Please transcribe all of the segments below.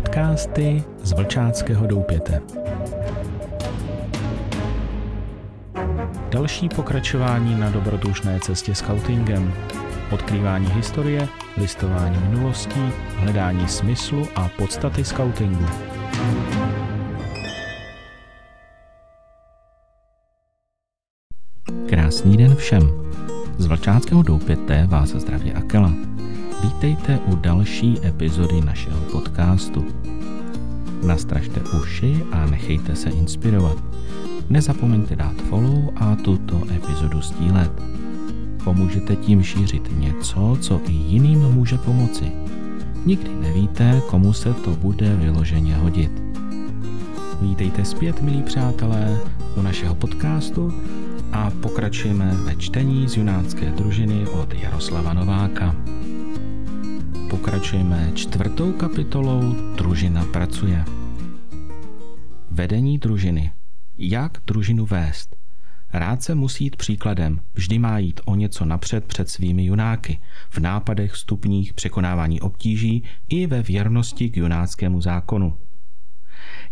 Podcasty z Vlčáckého doupěte. Další pokračování na dobrodružné cestě scoutingem. Odkrývání historie, listování minulostí, hledání smyslu a podstaty scoutingu. Krásný den všem. Z Vlčáckého doupěte vás zdraví Akela. Vítejte u další epizody našeho podcastu. Nastražte uši a nechejte se inspirovat. Nezapomeňte dát follow a tuto epizodu sdílet. Pomůžete tím šířit něco, co i jiným může pomoci. Nikdy nevíte, komu se to bude vyloženě hodit. Vítejte zpět, milí přátelé, u našeho podcastu a pokračujeme ve čtení z junácké družiny od Jaroslava Nováka. Pokračujeme čtvrtou kapitolou Družina pracuje. Vedení družiny. Jak družinu vést? Rád se musí jít příkladem, vždy má jít o něco napřed před svými junáky, v nápadech, stupních, překonávání obtíží i ve věrnosti k junáckému zákonu.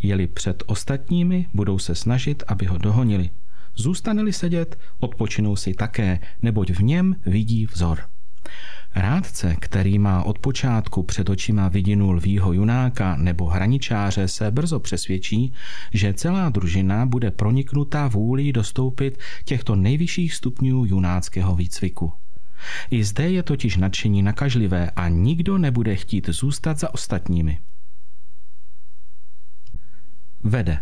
Jeli před ostatními, budou se snažit, aby ho dohonili. Zůstane-li sedět, odpočinou si také, neboť v něm vidí vzor. Rádce, který má od počátku před očima vidinu lvího junáka nebo hraničáře, se brzo přesvědčí, že celá družina bude proniknutá vůlí dostoupit těchto nejvyšších stupňů junáckého výcviku. I zde je totiž nadšení nakažlivé a nikdo nebude chtít zůstat za ostatními. Vede.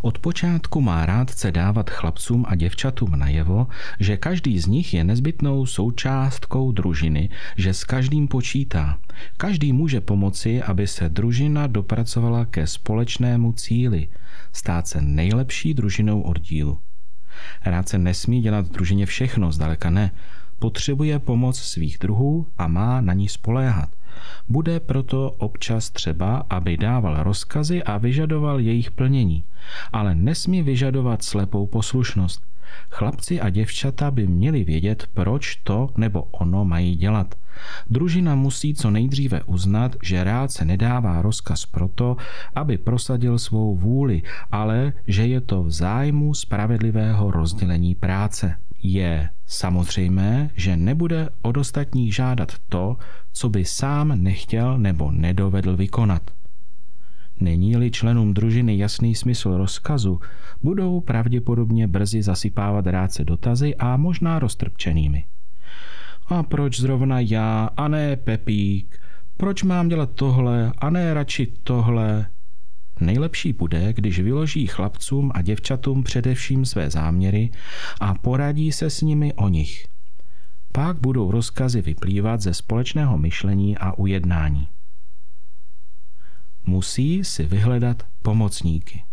Od počátku má rádce dávat chlapcům a děvčatům najevo, že každý z nich je nezbytnou součástkou družiny, že s každým počítá. Každý může pomoci, aby se družina dopracovala ke společnému cíli, stát se nejlepší družinou oddílu. Rádce nesmí dělat družině všechno, zdaleka ne. Potřebuje pomoc svých druhů a má na ní spoléhat. Bude proto občas třeba, aby dával rozkazy a vyžadoval jejich plnění, ale nesmí vyžadovat slepou poslušnost. Chlapci a děvčata by měli vědět, proč to nebo ono mají dělat. Družina musí co nejdříve uznat, že rád se nedává rozkaz proto, aby prosadil svou vůli, ale že je to v zájmu spravedlivého rozdělení práce. Je samozřejmé, že nebude od ostatních žádat to, co by sám nechtěl nebo nedovedl vykonat. Není-li členům družiny jasný smysl rozkazu, budou pravděpodobně brzy zasypávat rádce dotazy a možná roztrpčenými. A proč zrovna já a ne Pepík? Proč mám dělat tohle a ne radši tohle? Nejlepší bude, když vyloží chlapcům a děvčatům především své záměry a poradí se s nimi o nich. Pak budou rozkazy vyplývat ze společného myšlení a ujednání. Musí si vyhledat pomocníky.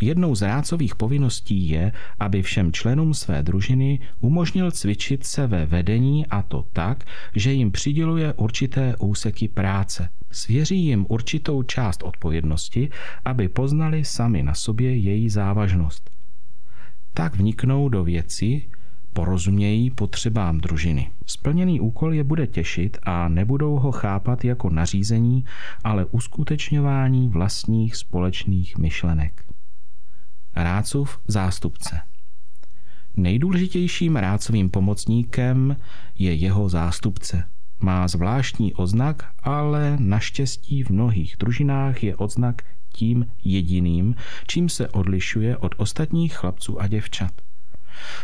Jednou z rácových povinností je, aby všem členům své družiny umožnil cvičit se ve vedení a to tak, že jim přiděluje určité úseky práce. Svěří jim určitou část odpovědnosti, aby poznali sami na sobě její závažnost. Tak vniknou do věci, porozumějí potřebám družiny. Splněný úkol je bude těšit a nebudou ho chápat jako nařízení, ale uskutečňování vlastních společných myšlenek. Rácův zástupce Nejdůležitějším rácovým pomocníkem je jeho zástupce. Má zvláštní oznak, ale naštěstí v mnohých družinách je odznak tím jediným, čím se odlišuje od ostatních chlapců a děvčat.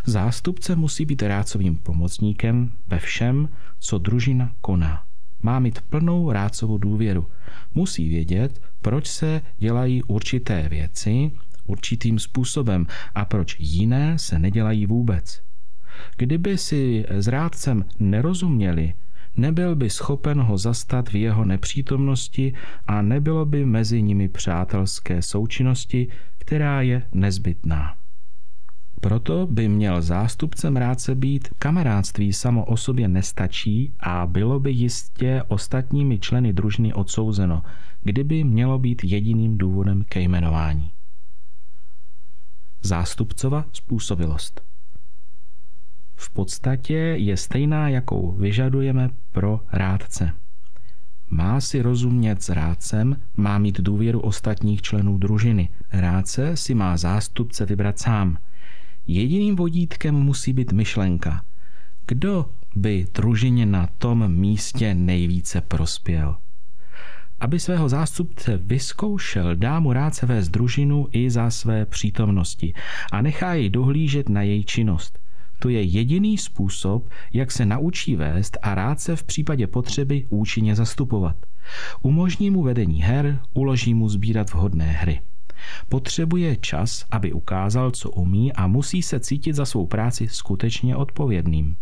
Zástupce musí být rácovým pomocníkem ve všem, co družina koná. Má mít plnou rácovou důvěru. Musí vědět, proč se dělají určité věci určitým způsobem a proč jiné se nedělají vůbec. Kdyby si s rádcem nerozuměli, nebyl by schopen ho zastat v jeho nepřítomnosti a nebylo by mezi nimi přátelské součinnosti, která je nezbytná. Proto by měl zástupcem rádce být kamarádství samo o sobě nestačí a bylo by jistě ostatními členy družiny odsouzeno, kdyby mělo být jediným důvodem ke jmenování. Zástupcova způsobilost v podstatě je stejná, jakou vyžadujeme pro rádce. Má si rozumět s rádcem, má mít důvěru ostatních členů družiny. Rádce si má zástupce vybrat sám. Jediným vodítkem musí být myšlenka. Kdo by družině na tom místě nejvíce prospěl? Aby svého zástupce vyzkoušel, dá mu rádce vést družinu i za své přítomnosti a nechá jej dohlížet na její činnost. To je jediný způsob, jak se naučí vést a rád se v případě potřeby účinně zastupovat. Umožní mu vedení her, uloží mu sbírat vhodné hry. Potřebuje čas, aby ukázal, co umí a musí se cítit za svou práci skutečně odpovědným.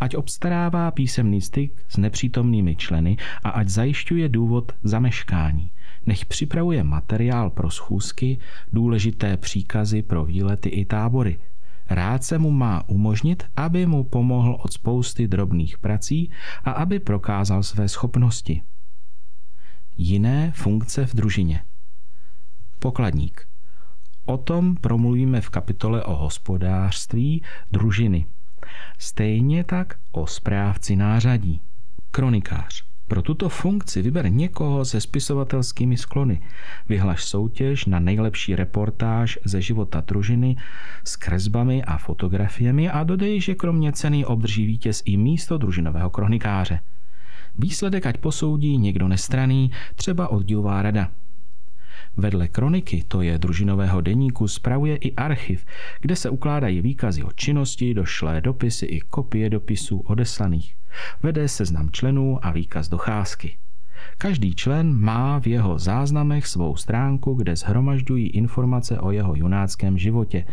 Ať obstarává písemný styk s nepřítomnými členy a ať zajišťuje důvod zameškání. Nech připravuje materiál pro schůzky, důležité příkazy pro výlety i tábory – Rád se mu má umožnit, aby mu pomohl od spousty drobných prací a aby prokázal své schopnosti. Jiné funkce v družině. Pokladník. O tom promluvíme v kapitole o hospodářství družiny. Stejně tak o správci nářadí. Kronikář. Pro tuto funkci vyber někoho se spisovatelskými sklony. Vyhlaš soutěž na nejlepší reportáž ze života družiny s kresbami a fotografiemi a dodej, že kromě ceny obdrží vítěz i místo družinového kronikáře. Výsledek ať posoudí někdo nestraný, třeba oddílová rada. Vedle kroniky, to je družinového deníku, spravuje i archiv, kde se ukládají výkazy o činnosti, došlé dopisy i kopie dopisů odeslaných. Vede seznam členů a výkaz docházky. Každý člen má v jeho záznamech svou stránku, kde zhromažďují informace o jeho junáckém životě.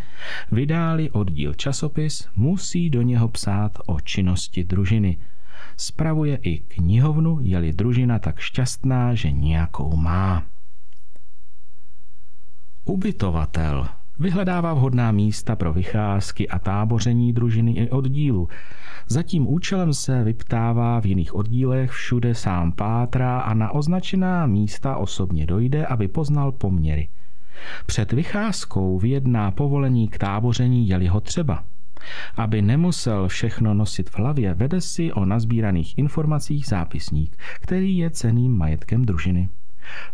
Vydáli oddíl časopis, musí do něho psát o činnosti družiny. Spravuje i knihovnu, je-li družina tak šťastná, že nějakou má. Ubytovatel vyhledává vhodná místa pro vycházky a táboření družiny i oddílu. Za tím účelem se vyptává v jiných oddílech, všude sám pátrá a na označená místa osobně dojde, aby poznal poměry. Před vycházkou vyjedná povolení k táboření, je ho třeba. Aby nemusel všechno nosit v hlavě, vede si o nazbíraných informacích zápisník, který je ceným majetkem družiny.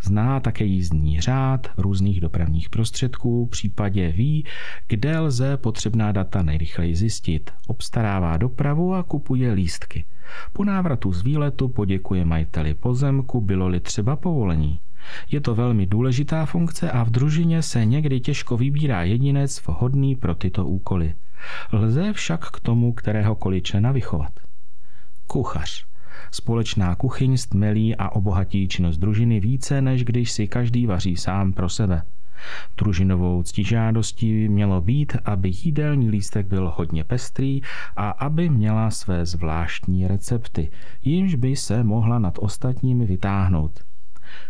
Zná také jízdní řád různých dopravních prostředků, případě ví, kde lze potřebná data nejrychleji zjistit. Obstarává dopravu a kupuje lístky. Po návratu z výletu poděkuje majiteli pozemku, bylo-li třeba povolení. Je to velmi důležitá funkce a v družině se někdy těžko vybírá jedinec vhodný pro tyto úkoly. Lze však k tomu kteréhokoliv člena vychovat. Kuchař. Společná kuchyň stmelí a obohatí činnost družiny více, než když si každý vaří sám pro sebe. Družinovou ctižádostí mělo být, aby jídelní lístek byl hodně pestrý a aby měla své zvláštní recepty, jimž by se mohla nad ostatními vytáhnout.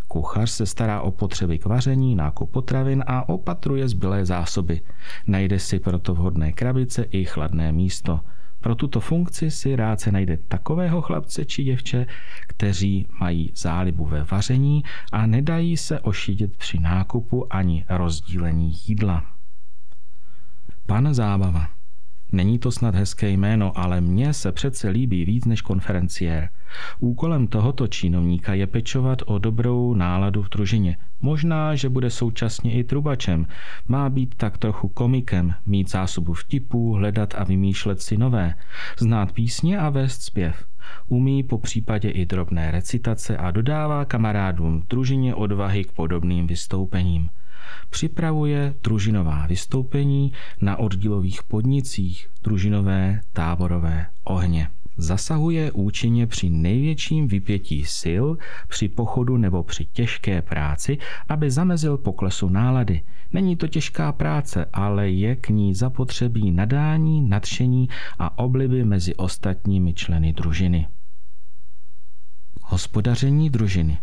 Kuchař se stará o potřeby k vaření, nákup potravin a opatruje zbylé zásoby. Najde si proto vhodné krabice i chladné místo – pro tuto funkci si rád se najde takového chlapce či děvče, kteří mají zálibu ve vaření a nedají se ošidět při nákupu ani rozdílení jídla. Pan Zábava Není to snad hezké jméno, ale mně se přece líbí víc než konferenciér. Úkolem tohoto činovníka je pečovat o dobrou náladu v družině. Možná, že bude současně i trubačem. Má být tak trochu komikem, mít zásobu vtipů, hledat a vymýšlet si nové, znát písně a vést zpěv. Umí po případě i drobné recitace a dodává kamarádům v družině odvahy k podobným vystoupením. Připravuje družinová vystoupení na oddílových podnicích, družinové táborové ohně. Zasahuje účinně při největším vypětí sil, při pochodu nebo při těžké práci, aby zamezil poklesu nálady. Není to těžká práce, ale je k ní zapotřebí nadání, nadšení a obliby mezi ostatními členy družiny. Hospodaření družiny.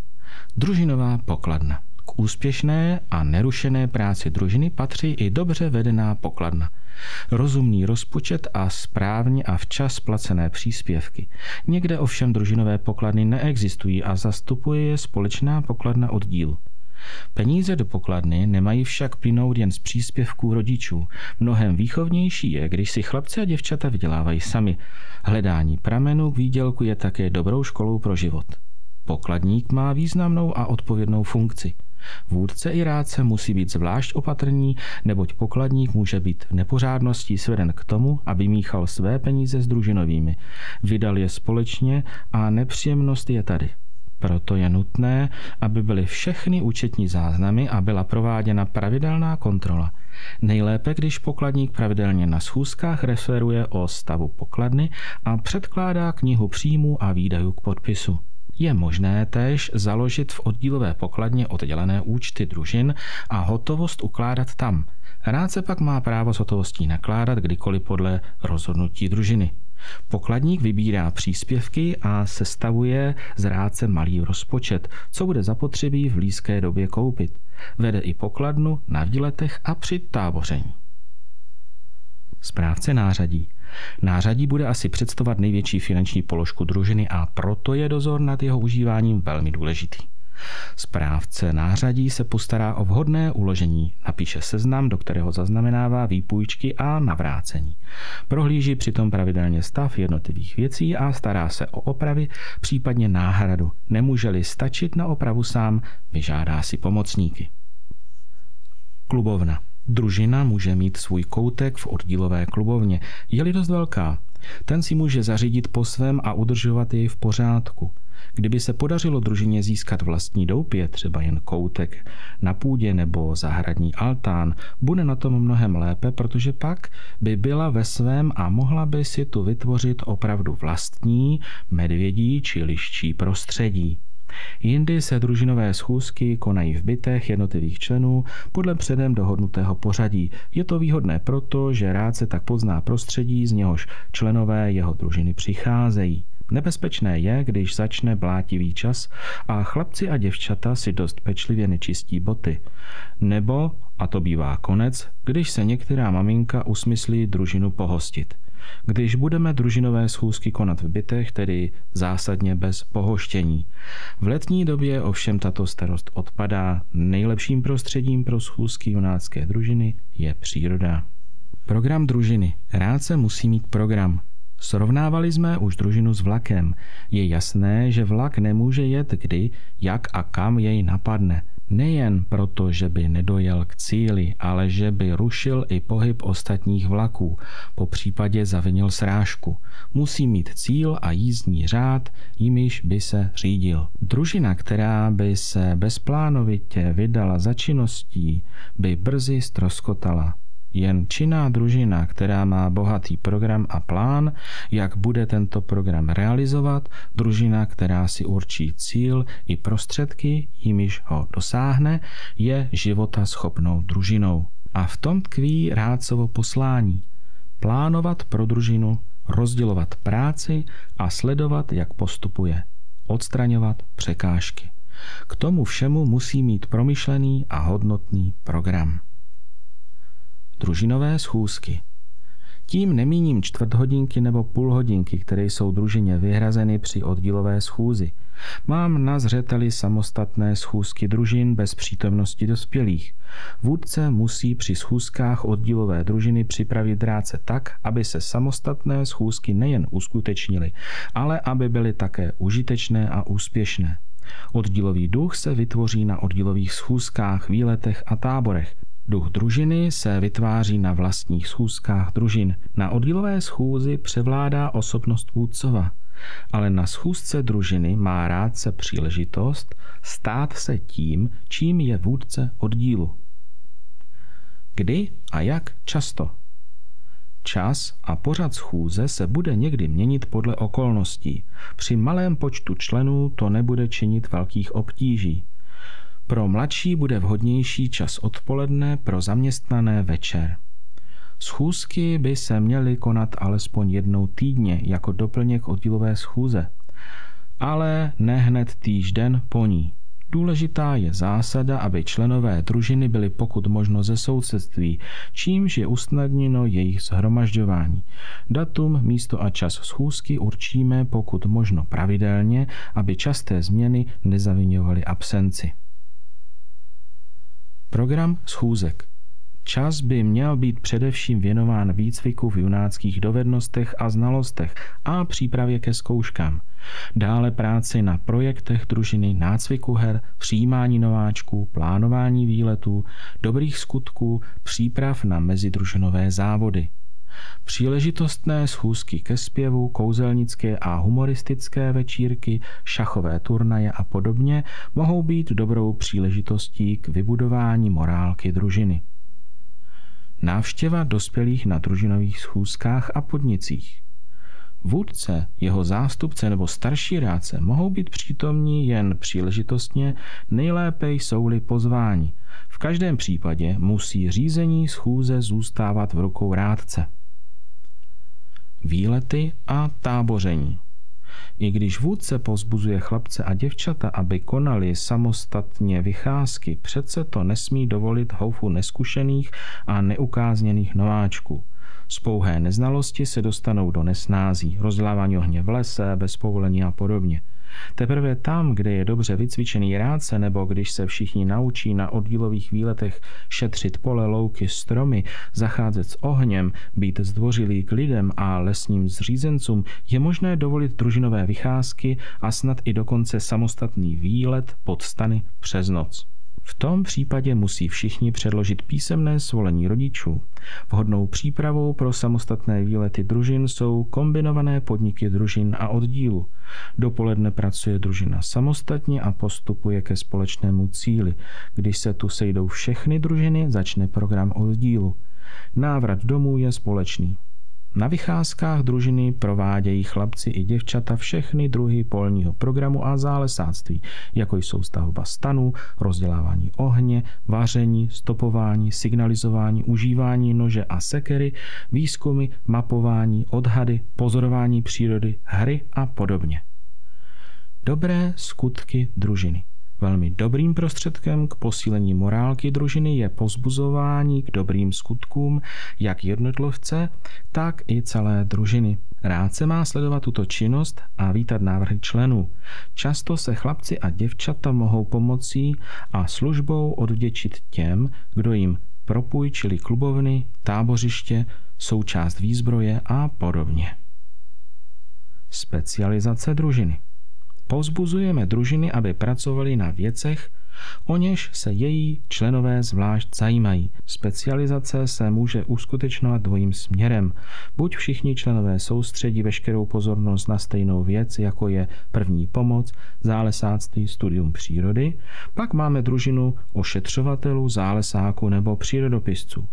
Družinová pokladna. K úspěšné a nerušené práci družiny patří i dobře vedená pokladna. Rozumný rozpočet a správně a včas placené příspěvky. Někde ovšem družinové pokladny neexistují a zastupuje je společná pokladna oddílu. Peníze do pokladny nemají však plynout jen z příspěvků rodičů. Mnohem výchovnější je, když si chlapci a děvčata vydělávají sami. Hledání pramenů k výdělku je také dobrou školou pro život. Pokladník má významnou a odpovědnou funkci. Vůdce i rádce musí být zvlášť opatrní, neboť pokladník může být v nepořádnosti sveden k tomu, aby míchal své peníze s družinovými. Vydal je společně a nepříjemnost je tady. Proto je nutné, aby byly všechny účetní záznamy a byla prováděna pravidelná kontrola. Nejlépe, když pokladník pravidelně na schůzkách referuje o stavu pokladny a předkládá knihu příjmů a výdajů k podpisu. Je možné též založit v oddílové pokladně oddělené účty družin a hotovost ukládat tam. Rád se pak má právo s hotovostí nakládat kdykoliv podle rozhodnutí družiny. Pokladník vybírá příspěvky a sestavuje z rádce malý rozpočet, co bude zapotřebí v blízké době koupit. Vede i pokladnu na výletech a při táboření. Správce nářadí. Nářadí bude asi představovat největší finanční položku družiny a proto je dozor nad jeho užíváním velmi důležitý. Správce nářadí se postará o vhodné uložení, napíše seznam, do kterého zaznamenává výpůjčky a navrácení. Prohlíží přitom pravidelně stav jednotlivých věcí a stará se o opravy, případně náhradu. Nemůže-li stačit na opravu sám, vyžádá si pomocníky. Klubovna. Družina může mít svůj koutek v oddílové klubovně, je-li dost velká. Ten si může zařídit po svém a udržovat jej v pořádku. Kdyby se podařilo družině získat vlastní doupě, třeba jen koutek na půdě nebo zahradní altán, bude na tom mnohem lépe, protože pak by byla ve svém a mohla by si tu vytvořit opravdu vlastní medvědí či liščí prostředí. Jindy se družinové schůzky konají v bytech jednotlivých členů podle předem dohodnutého pořadí. Je to výhodné proto, že rád se tak pozná prostředí, z něhož členové jeho družiny přicházejí. Nebezpečné je, když začne blátivý čas a chlapci a děvčata si dost pečlivě nečistí boty. Nebo, a to bývá konec, když se některá maminka usmyslí družinu pohostit. Když budeme družinové schůzky konat v bytech, tedy zásadně bez pohoštění. V letní době ovšem tato starost odpadá. Nejlepším prostředím pro schůzky junácké družiny je příroda. Program družiny. Rád se musí mít program. Srovnávali jsme už družinu s vlakem. Je jasné, že vlak nemůže jet kdy, jak a kam jej napadne. Nejen proto, že by nedojel k cíli, ale že by rušil i pohyb ostatních vlaků, po případě zavinil srážku. Musí mít cíl a jízdní řád, jimiž by se řídil. Družina, která by se bezplánovitě vydala za činností, by brzy stroskotala. Jen činná družina, která má bohatý program a plán, jak bude tento program realizovat, družina, která si určí cíl i prostředky, jimiž ho dosáhne, je života schopnou družinou. A v tom tkví rádcovo poslání. Plánovat pro družinu, rozdělovat práci a sledovat, jak postupuje. Odstraňovat překážky. K tomu všemu musí mít promyšlený a hodnotný program. Družinové schůzky. Tím nemíním čtvrthodinky nebo půlhodinky, které jsou družině vyhrazeny při oddílové schůzi. Mám na zřeteli samostatné schůzky družin bez přítomnosti dospělých. Vůdce musí při schůzkách oddílové družiny připravit dráce tak, aby se samostatné schůzky nejen uskutečnily, ale aby byly také užitečné a úspěšné. Oddílový duch se vytvoří na oddílových schůzkách, výletech a táborech. Duch družiny se vytváří na vlastních schůzkách družin. Na oddílové schůzi převládá osobnost vůdcova, ale na schůzce družiny má rádce příležitost stát se tím, čím je vůdce oddílu. Kdy a jak často? Čas a pořad schůze se bude někdy měnit podle okolností. Při malém počtu členů to nebude činit velkých obtíží. Pro mladší bude vhodnější čas odpoledne, pro zaměstnané večer. Schůzky by se měly konat alespoň jednou týdně jako doplněk oddílové schůze, ale ne hned týžden po ní. Důležitá je zásada, aby členové družiny byli pokud možno ze sousedství, čímž je usnadněno jejich zhromažďování. Datum, místo a čas schůzky určíme pokud možno pravidelně, aby časté změny nezavinovaly absenci. Program schůzek. Čas by měl být především věnován výcviku v junáckých dovednostech a znalostech a přípravě ke zkouškám. Dále práci na projektech družiny, nácviku her, přijímání nováčků, plánování výletů, dobrých skutků, příprav na mezidružinové závody. Příležitostné schůzky ke zpěvu, kouzelnické a humoristické večírky, šachové turnaje a podobně mohou být dobrou příležitostí k vybudování morálky družiny. Návštěva dospělých na družinových schůzkách a podnicích. Vůdce, jeho zástupce nebo starší rádce mohou být přítomní jen příležitostně, nejlépe jsou-li pozváni. V každém případě musí řízení schůze zůstávat v rukou rádce. Výlety a táboření. I když vůdce pozbuzuje chlapce a děvčata, aby konali samostatně vycházky, přece to nesmí dovolit houfu neskušených a neukázněných nováčků. Z pouhé neznalosti se dostanou do nesnází, rozlávání ohně v lese, bez povolení a podobně. Teprve tam, kde je dobře vycvičený rádce, nebo když se všichni naučí na oddílových výletech šetřit pole, louky, stromy, zacházet s ohněm, být zdvořilý k lidem a lesním zřízencům, je možné dovolit družinové vycházky a snad i dokonce samostatný výlet pod stany přes noc. V tom případě musí všichni předložit písemné svolení rodičů. Vhodnou přípravou pro samostatné výlety družin jsou kombinované podniky družin a oddílu. Dopoledne pracuje družina samostatně a postupuje ke společnému cíli. Když se tu sejdou všechny družiny, začne program oddílu. Návrat domů je společný. Na vycházkách družiny provádějí chlapci i děvčata všechny druhy polního programu a zálesáctví, jako jsou stavba stanů, rozdělávání ohně, vaření, stopování, signalizování, užívání nože a sekery, výzkumy, mapování, odhady, pozorování přírody, hry a podobně. Dobré skutky družiny. Velmi dobrým prostředkem k posílení morálky družiny je pozbuzování k dobrým skutkům jak jednotlivce, tak i celé družiny. Rád se má sledovat tuto činnost a vítat návrhy členů. Často se chlapci a děvčata mohou pomocí a službou odvděčit těm, kdo jim propůjčili klubovny, tábořiště, součást výzbroje a podobně. Specializace družiny. Povzbuzujeme družiny, aby pracovali na věcech, o něž se její členové zvlášť zajímají. Specializace se může uskutečňovat dvojím směrem. Buď všichni členové soustředí veškerou pozornost na stejnou věc, jako je první pomoc, zálesáctví, studium přírody, pak máme družinu ošetřovatelů, zálesáků nebo přírodopisců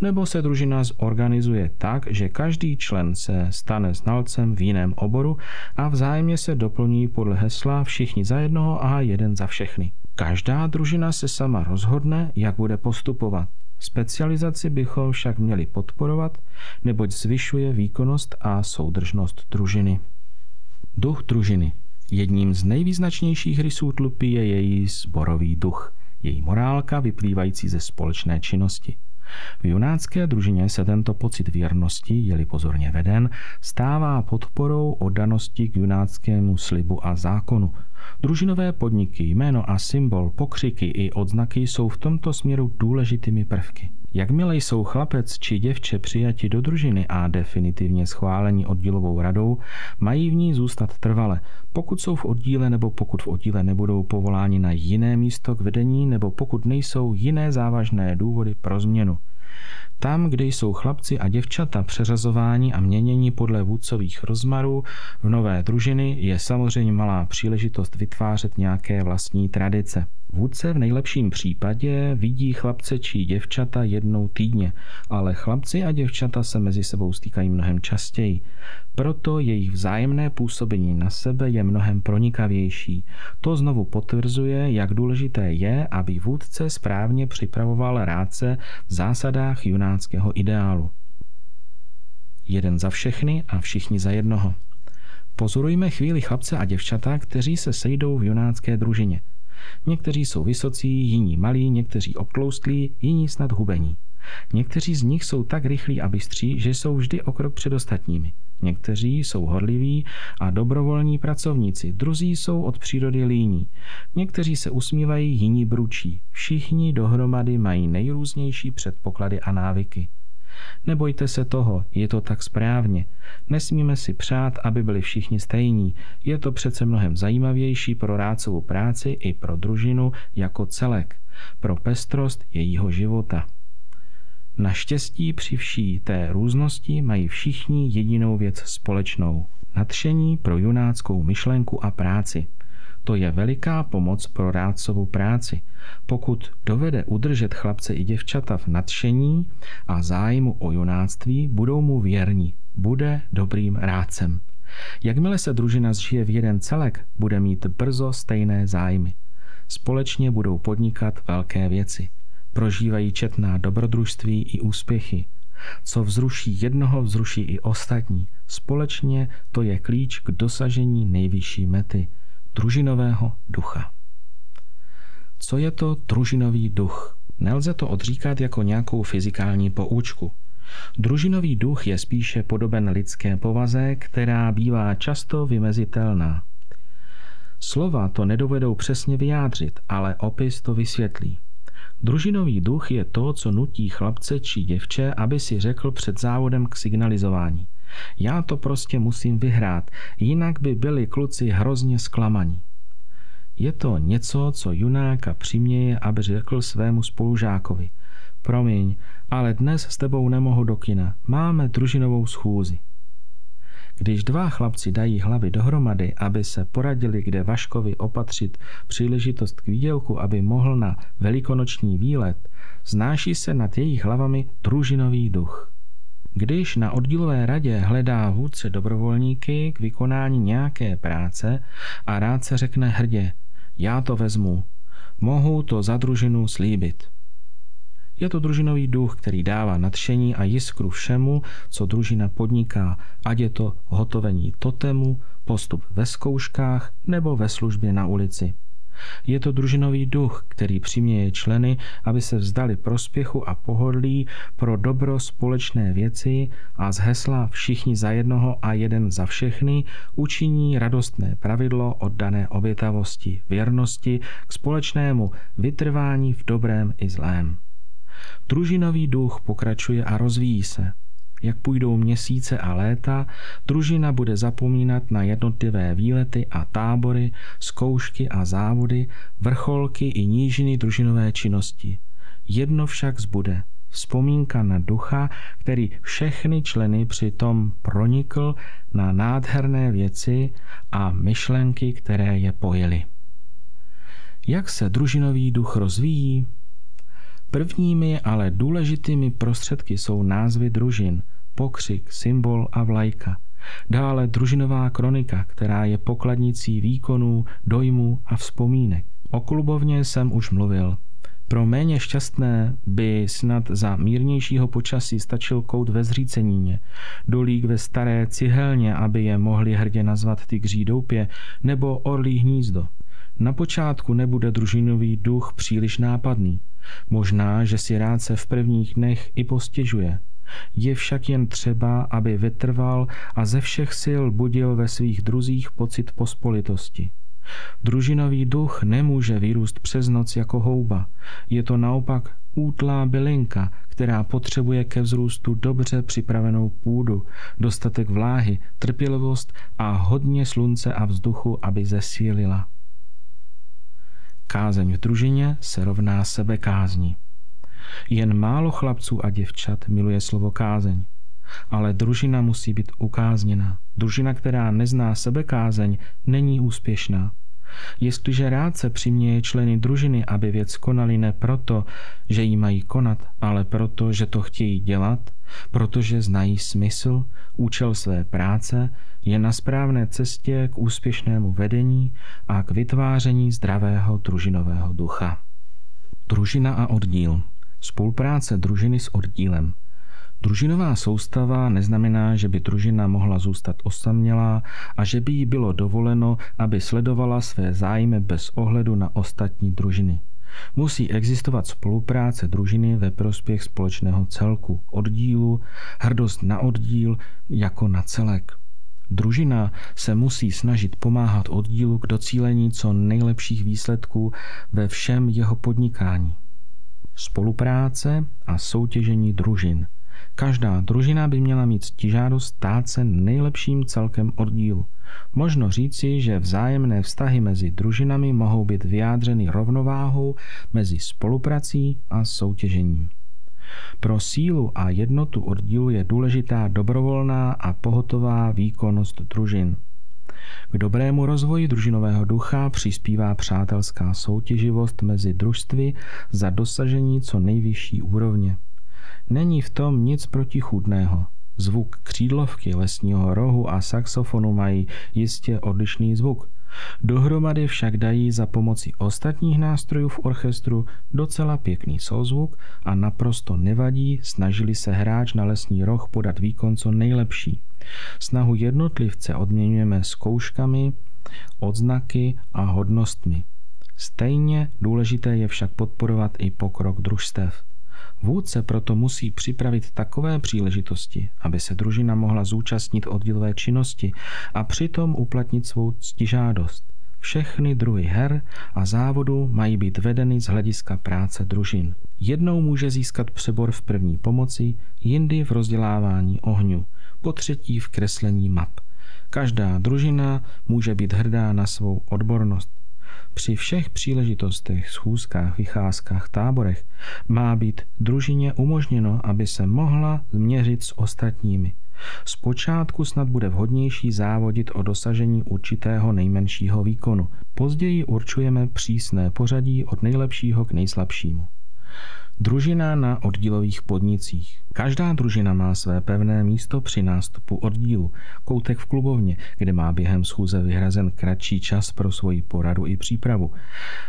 nebo se družina zorganizuje tak, že každý člen se stane znalcem v jiném oboru a vzájemně se doplní podle hesla všichni za jednoho a jeden za všechny. Každá družina se sama rozhodne, jak bude postupovat. Specializaci bychom však měli podporovat, neboť zvyšuje výkonnost a soudržnost družiny. Duch družiny. Jedním z nejvýznačnějších rysů tlupy je její zborový duch, její morálka vyplývající ze společné činnosti. V junácké družině se tento pocit věrnosti, je-li pozorně veden, stává podporou oddanosti k junáckému slibu a zákonu. Družinové podniky, jméno a symbol, pokřiky i odznaky jsou v tomto směru důležitými prvky. Jakmile jsou chlapec či děvče přijati do družiny a definitivně schválení oddílovou radou, mají v ní zůstat trvale. Pokud jsou v oddíle nebo pokud v oddíle nebudou povoláni na jiné místo k vedení nebo pokud nejsou jiné závažné důvody pro změnu. Tam, kde jsou chlapci a děvčata přeřazováni a měnění podle vůdcových rozmarů v nové družiny, je samozřejmě malá příležitost vytvářet nějaké vlastní tradice. Vůdce v nejlepším případě vidí chlapce či děvčata jednou týdně, ale chlapci a děvčata se mezi sebou stýkají mnohem častěji. Proto jejich vzájemné působení na sebe je mnohem pronikavější. To znovu potvrzuje, jak důležité je, aby vůdce správně připravoval rádce v zásadách junáckého ideálu. Jeden za všechny a všichni za jednoho. Pozorujme chvíli chlapce a děvčata, kteří se sejdou v junácké družině – Někteří jsou vysocí, jiní malí, někteří obtloustlí, jiní snad hubení. Někteří z nich jsou tak rychlí a bystří, že jsou vždy o krok před ostatními. Někteří jsou horliví a dobrovolní pracovníci, druzí jsou od přírody líní. Někteří se usmívají, jiní bručí. Všichni dohromady mají nejrůznější předpoklady a návyky. Nebojte se toho, je to tak správně. Nesmíme si přát, aby byli všichni stejní. Je to přece mnohem zajímavější pro rácovou práci i pro družinu jako celek, pro pestrost jejího života. Naštěstí při vší té různosti mají všichni jedinou věc společnou. Nadšení pro junáckou myšlenku a práci. To je veliká pomoc pro rádcovou práci. Pokud dovede udržet chlapce i děvčata v nadšení a zájmu o junáctví, budou mu věrní. Bude dobrým rádcem. Jakmile se družina zžije v jeden celek, bude mít brzo stejné zájmy. Společně budou podnikat velké věci – prožívají četná dobrodružství i úspěchy. Co vzruší jednoho, vzruší i ostatní. Společně to je klíč k dosažení nejvyšší mety družinového ducha. Co je to družinový duch? Nelze to odříkat jako nějakou fyzikální poučku. Družinový duch je spíše podoben lidské povaze, která bývá často vymezitelná. Slova to nedovedou přesně vyjádřit, ale opis to vysvětlí. Družinový duch je to, co nutí chlapce či děvče, aby si řekl před závodem k signalizování. Já to prostě musím vyhrát, jinak by byli kluci hrozně zklamaní. Je to něco, co junáka přiměje, aby řekl svému spolužákovi. Promiň, ale dnes s tebou nemohu do kina. Máme družinovou schůzi. Když dva chlapci dají hlavy dohromady, aby se poradili, kde Vaškovi opatřit příležitost k výdělku, aby mohl na velikonoční výlet, znáší se nad jejich hlavami družinový duch. Když na oddílové radě hledá vůdce dobrovolníky k vykonání nějaké práce a rád se řekne hrdě, já to vezmu, mohu to za družinu slíbit. Je to družinový duch, který dává nadšení a jiskru všemu, co družina podniká, ať je to hotovení totemu, postup ve zkouškách nebo ve službě na ulici. Je to družinový duch, který přiměje členy, aby se vzdali prospěchu a pohodlí pro dobro společné věci a z hesla všichni za jednoho a jeden za všechny učiní radostné pravidlo oddané obětavosti, věrnosti k společnému vytrvání v dobrém i zlém. Družinový duch pokračuje a rozvíjí se. Jak půjdou měsíce a léta, družina bude zapomínat na jednotlivé výlety a tábory, zkoušky a závody, vrcholky i nížiny družinové činnosti. Jedno však zbude. Vzpomínka na ducha, který všechny členy přitom pronikl na nádherné věci a myšlenky, které je pojily. Jak se družinový duch rozvíjí? Prvními, ale důležitými prostředky jsou názvy družin, pokřik, symbol a vlajka. Dále družinová kronika, která je pokladnicí výkonů, dojmů a vzpomínek. O klubovně jsem už mluvil. Pro méně šťastné by snad za mírnějšího počasí stačil kout ve zříceníně, dolík ve staré cihelně, aby je mohli hrdě nazvat tygří doupě, nebo orlí hnízdo. Na počátku nebude družinový duch příliš nápadný. Možná, že si rád se v prvních dnech i postěžuje. Je však jen třeba, aby vytrval a ze všech sil budil ve svých druzích pocit pospolitosti. Družinový duch nemůže vyrůst přes noc jako houba. Je to naopak útlá bylinka, která potřebuje ke vzrůstu dobře připravenou půdu, dostatek vláhy, trpělivost a hodně slunce a vzduchu, aby zesílila. Kázeň v družině se rovná sebekázni. Jen málo chlapců a děvčat miluje slovo kázeň. Ale družina musí být ukázněna. Družina, která nezná sebekázeň, není úspěšná. Jestliže rád se přiměje členy družiny, aby věc konali ne proto, že ji mají konat, ale proto, že to chtějí dělat, protože znají smysl, účel své práce, je na správné cestě k úspěšnému vedení a k vytváření zdravého družinového ducha. Družina a oddíl. Spolupráce družiny s oddílem. Družinová soustava neznamená, že by družina mohla zůstat osamělá a že by jí bylo dovoleno, aby sledovala své zájmy bez ohledu na ostatní družiny. Musí existovat spolupráce družiny ve prospěch společného celku, oddílu, hrdost na oddíl jako na celek. Družina se musí snažit pomáhat oddílu k docílení co nejlepších výsledků ve všem jeho podnikání. Spolupráce a soutěžení družin. Každá družina by měla mít stižádost stát se nejlepším celkem oddílu. Možno říci, že vzájemné vztahy mezi družinami mohou být vyjádřeny rovnováhou mezi spoluprací a soutěžením. Pro sílu a jednotu oddílu je důležitá dobrovolná a pohotová výkonnost družin. K dobrému rozvoji družinového ducha přispívá přátelská soutěživost mezi družstvy za dosažení co nejvyšší úrovně. Není v tom nic protichůdného. Zvuk křídlovky, lesního rohu a saxofonu mají jistě odlišný zvuk – Dohromady však dají za pomoci ostatních nástrojů v orchestru docela pěkný souzvuk a naprosto nevadí, snažili se hráč na lesní roh podat výkon co nejlepší. Snahu jednotlivce odměňujeme zkouškami, odznaky a hodnostmi. Stejně důležité je však podporovat i pokrok družstev. Vůdce proto musí připravit takové příležitosti, aby se družina mohla zúčastnit oddílové činnosti a přitom uplatnit svou ctižádost. Všechny druhy her a závodu mají být vedeny z hlediska práce družin. Jednou může získat přebor v první pomoci, jindy v rozdělávání ohňu, po třetí v kreslení map. Každá družina může být hrdá na svou odbornost. Při všech příležitostech, schůzkách, vycházkách, táborech má být družině umožněno, aby se mohla změřit s ostatními. Zpočátku snad bude vhodnější závodit o dosažení určitého nejmenšího výkonu. Později určujeme přísné pořadí od nejlepšího k nejslabšímu. Družina na oddílových podnicích. Každá družina má své pevné místo při nástupu oddílu, koutek v klubovně, kde má během schůze vyhrazen kratší čas pro svoji poradu i přípravu.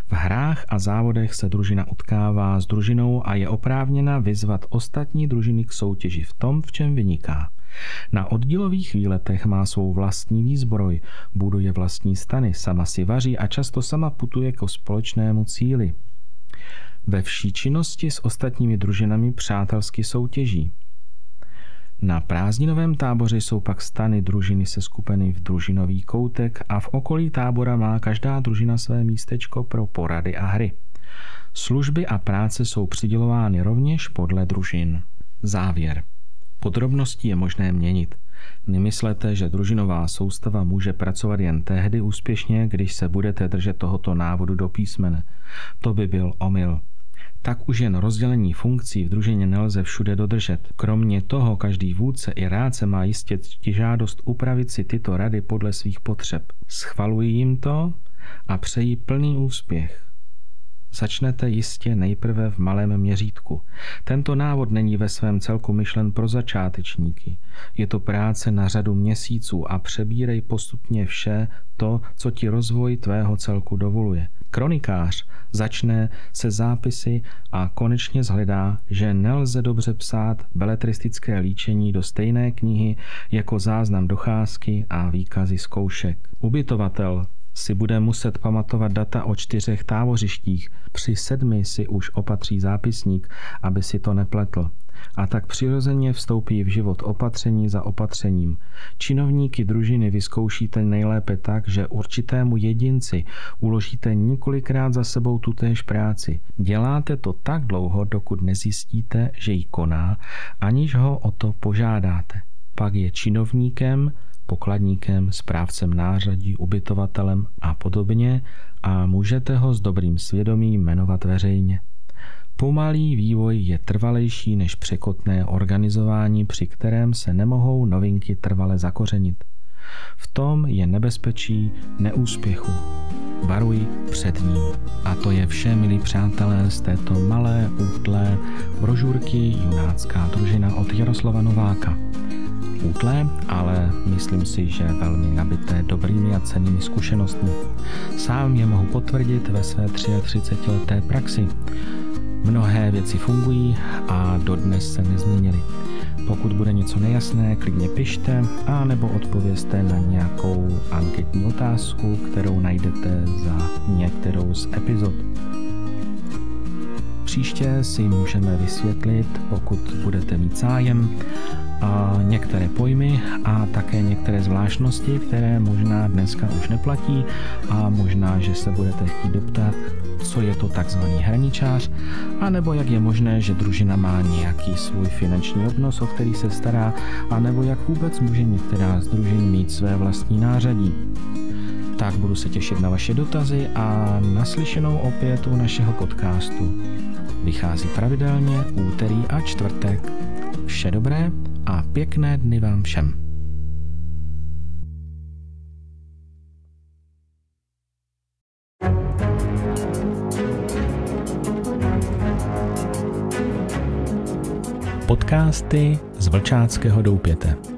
V hrách a závodech se družina utkává s družinou a je oprávněna vyzvat ostatní družiny k soutěži v tom, v čem vyniká. Na oddílových výletech má svou vlastní výzbroj, buduje vlastní stany, sama si vaří a často sama putuje k společnému cíli ve vší činnosti s ostatními družinami přátelsky soutěží. Na prázdninovém táboře jsou pak stany družiny se skupeny v družinový koutek a v okolí tábora má každá družina své místečko pro porady a hry. Služby a práce jsou přidělovány rovněž podle družin. Závěr. Podrobnosti je možné měnit. Nemyslete, že družinová soustava může pracovat jen tehdy úspěšně, když se budete držet tohoto návodu do písmene. To by byl omyl tak už jen rozdělení funkcí v družině nelze všude dodržet. Kromě toho každý vůdce i rádce má jistě žádost upravit si tyto rady podle svých potřeb. Schvaluji jim to a přeji plný úspěch. Začnete jistě nejprve v malém měřítku. Tento návod není ve svém celku myšlen pro začátečníky. Je to práce na řadu měsíců a přebírej postupně vše to, co ti rozvoj tvého celku dovoluje. Kronikář začne se zápisy a konečně zhledá, že nelze dobře psát beletristické líčení do stejné knihy jako záznam docházky a výkazy zkoušek. Ubytovatel si bude muset pamatovat data o čtyřech távořištích, při sedmi si už opatří zápisník, aby si to nepletl. A tak přirozeně vstoupí v život opatření za opatřením. Činovníky družiny vyzkoušíte nejlépe tak, že určitému jedinci uložíte několikrát za sebou tutéž práci. Děláte to tak dlouho, dokud nezjistíte, že ji koná, aniž ho o to požádáte. Pak je činovníkem, pokladníkem, správcem nářadí, ubytovatelem a podobně a můžete ho s dobrým svědomím jmenovat veřejně. Pomalý vývoj je trvalejší než překotné organizování, při kterém se nemohou novinky trvale zakořenit. V tom je nebezpečí neúspěchu. Varuji před ním. A to je vše, milí přátelé, z této malé, útlé brožurky Junácká družina od Jaroslava Nováka útlé, ale myslím si, že velmi nabité dobrými a cenými zkušenostmi. Sám je mohu potvrdit ve své 33 leté praxi. Mnohé věci fungují a dodnes se nezměnily. Pokud bude něco nejasné, klidně pište a nebo odpovězte na nějakou anketní otázku, kterou najdete za některou z epizod. Příště si můžeme vysvětlit, pokud budete mít zájem, a některé pojmy a také některé zvláštnosti, které možná dneska už neplatí a možná, že se budete chtít doptat, co je to takzvaný hraničář, anebo jak je možné, že družina má nějaký svůj finanční obnos, o který se stará, anebo jak vůbec může některá z družin mít své vlastní nářadí. Tak budu se těšit na vaše dotazy a naslyšenou opět u našeho podcastu. Vychází pravidelně úterý a čtvrtek. Vše dobré a pěkné dny vám všem. Podcasty z Vlčáckého doupěte.